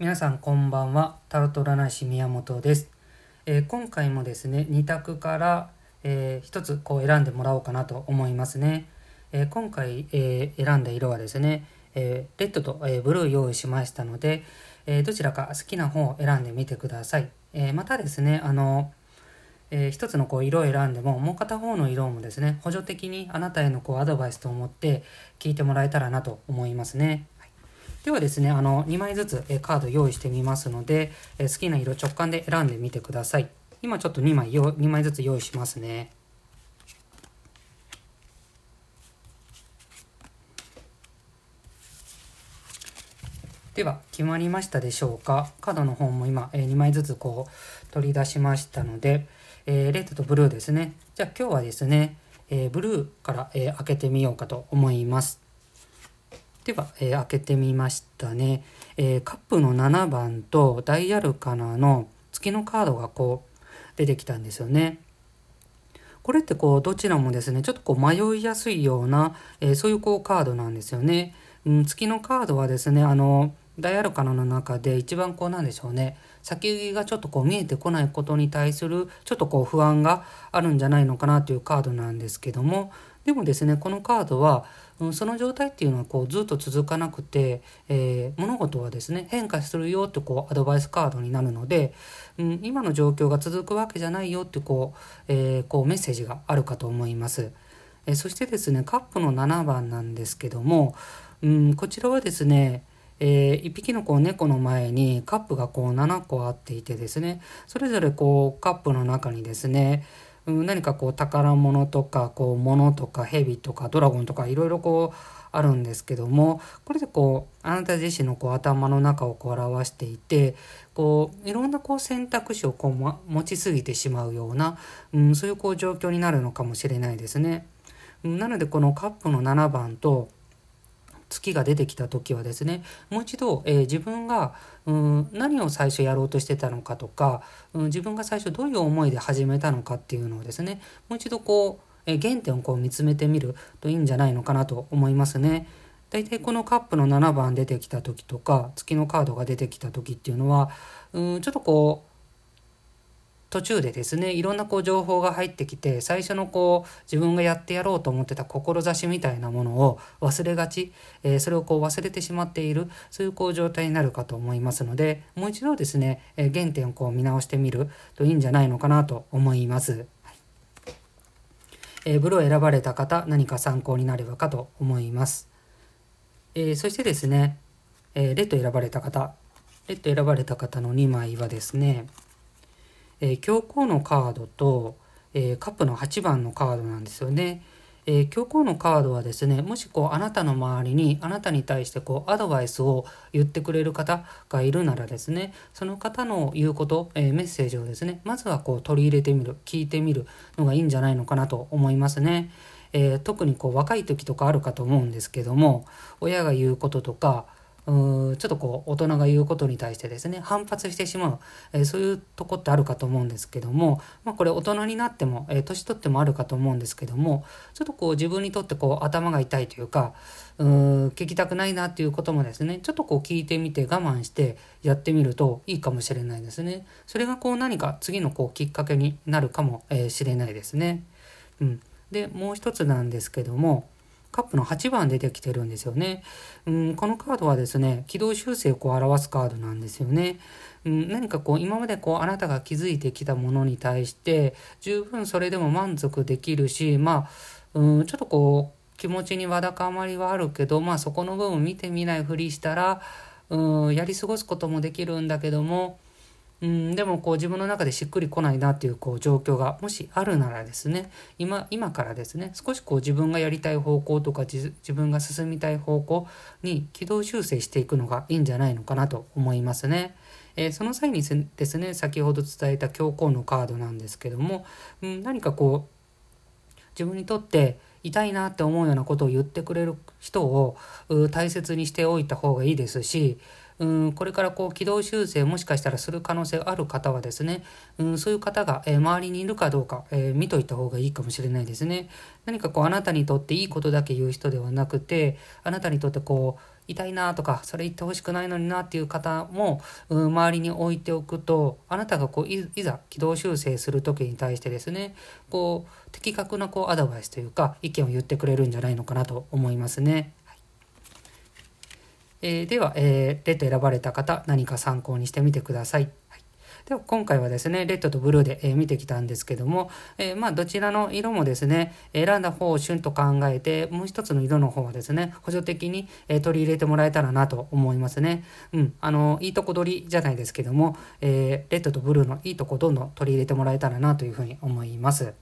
皆さんこんばんは。タロト占い師宮本です、えー今回もですね2択から、え1つこう選んでもらおうかなと思いますね、えー今回、えー選んだ色はですね、えレッドと、えブルー用意しましたので、えどちらか好きな方を選んでみてください、えまたですねあのえーつのこう色を選んでももう片方の色もですね補助的にあなたへのこうアドバイスと思って聞いてもらえたらなと思いますね。ではですねあの2枚ずつ、カード用意してみますので、好きな色直感で選んでみてください。今ちょっと2枚よ2枚ずつ用意しますね。では決まりましたでしょうか？カードの方も今、え2枚ずつこう取り出しましたので、えーレッドとブルーですねじゃあ今日はですね、えーブルーから、えー開けてみようかと思いますでは、えー開けてみましたね、えーカップの7番とダイヤルカナの月のカードがこう出てきたんですよね。これってこうどちらもですねちょっとこう迷いやすいような、えーそういうこうカードなんですよね、うん、月のカードはですねあのダイアルカナの中で一番こうなんでしょうね先行きがちょっとこう見えてこないことに対するちょっとこう不安があるんじゃないのかなというカードなんですけどもでもですねこのカードは、うん、その状態っていうのはこうずっと続かなくて、えー物事はですね変化するよってこうアドバイスカードになるので、うん、今の状況が続くわけじゃないよってこう,、えーこうメッセージがあるかと思います。えーそしてですねカップの7番なんですけども、うん、こちらはですねえー1匹のこう猫の前にカップがこう7個あっていてですねそれぞれこうカップの中にですね何かこう宝物とかこう物とか蛇とかドラゴンとかいろいろこうあるんですけどもこれでこうあなた自身のこう頭の中をこう表していてこういろんなこう選択肢をこう、ま持ちすぎてしまうような、うん、そういうこう状況になるのかもしれないですね。なのでこのカップの7番と月が出てきた時はですねもう一度、えー自分がうん何を最初やろうとしてたのかとか、うん自分が最初どういう思いで始めたのかっていうのをですねもう一度こう、えー原点をこう見つめてみるといいんじゃないのかなと思いますね。大体このカップの7番出てきた時とか月のカードが出てきた時っていうのはうんちょっとこう途中でですねいろんなこう情報が入ってきて最初のこう自分がやってやろうと思ってた志みたいなものを忘れがち、えーそれをこう忘れてしまっているそういうこう状態になるかと思いますのでもう一度ですね、えー原点をこう見直してみるといいんじゃないのかなと思います。えーブルーを選ばれた方何か参考になればかと思います。えそしてですね、えレッド選ばれた方レッド選ばれた方の2枚はですねえー教皇のカードと、えーカップの8番のカードなんですよね。えー教皇のカードはですねもしこうあなたの周りにあなたに対してこうアドバイスを言ってくれる方がいるならですねその方の言うこと、えーメッセージをですねまずはこう取り入れてみる聞いてみるのがいいんじゃないのかなと思いますね。えー特にこう若い時とかあるかと思うんですけども親が言うこととかちょっとこう大人が言うことに対してですね反発してしまう、えーそういうとこってあるかと思うんですけども、まあ、これ大人になっても、えー年取ってもあるかと思うんですけどもちょっとこう自分にとってこう頭が痛いというかう聞きたくないなっていうこともですねちょっとこう聞いてみて我慢してやってみるといいかもしれないですね。それがこう何か次のこうきっかけになるかもしれないですね。うん、でもう一つなんですけどもカップの8番出てきてるんですよね。うん、このカードはですね、軌道修正をこう表すカードなんですよね。うん、何かこう今までこうあなたが築いてきたものに対して十分それでも満足できるし、まあ、うん、ちょっとこう気持ちにわだかまりはあるけど、まあそこの部分見てみないふりしたら、うん、やり過ごすこともできるんだけども、うん、でもこう自分の中でしっくりこないなっていうこう状況がもしあるならですね今今からですね少しこう自分がやりたい方向とか自分が進みたい方向に軌道修正していくのがいいんじゃないのかなと思いますね。えーその際にですね先ほど伝えた教皇のカードなんですけども、うん、何かこう自分にとって痛いなって思うようなことを言ってくれる人を大切にしておいた方がいいですしうんこれからこう軌道修正もしかしたらする可能性ある方はですね、うん、そういう方が、え、周りにいるかどうか、えー、見といた方がいいかもしれないですね。何かこうあなたにとっていいことだけ言う人ではなくてあなたにとってこう痛いなとかそれ言ってほしくないのになっていう方も、うん、周りに置いておくとあなたがこういざ軌道修正する時に対してですねこう的確なこうアドバイスというか意見を言ってくれるんじゃないのかなと思いますね。えー、では、えー、レッド選ばれた方何か参考にしてみてください。では今回はですね、レッドとブルーで、えー、見てきたんですけども、えー、まあどちらの色もですね、選んだ方を旬と考えて、もう一つの色の方はですね、補助的に、えー、取り入れてもらえたらなと思いますね。うん、あの、いいとこ取りじゃないですけども、えレッドとブルーのいいとこどんどん取り入れてもらえたらなというふうに思います。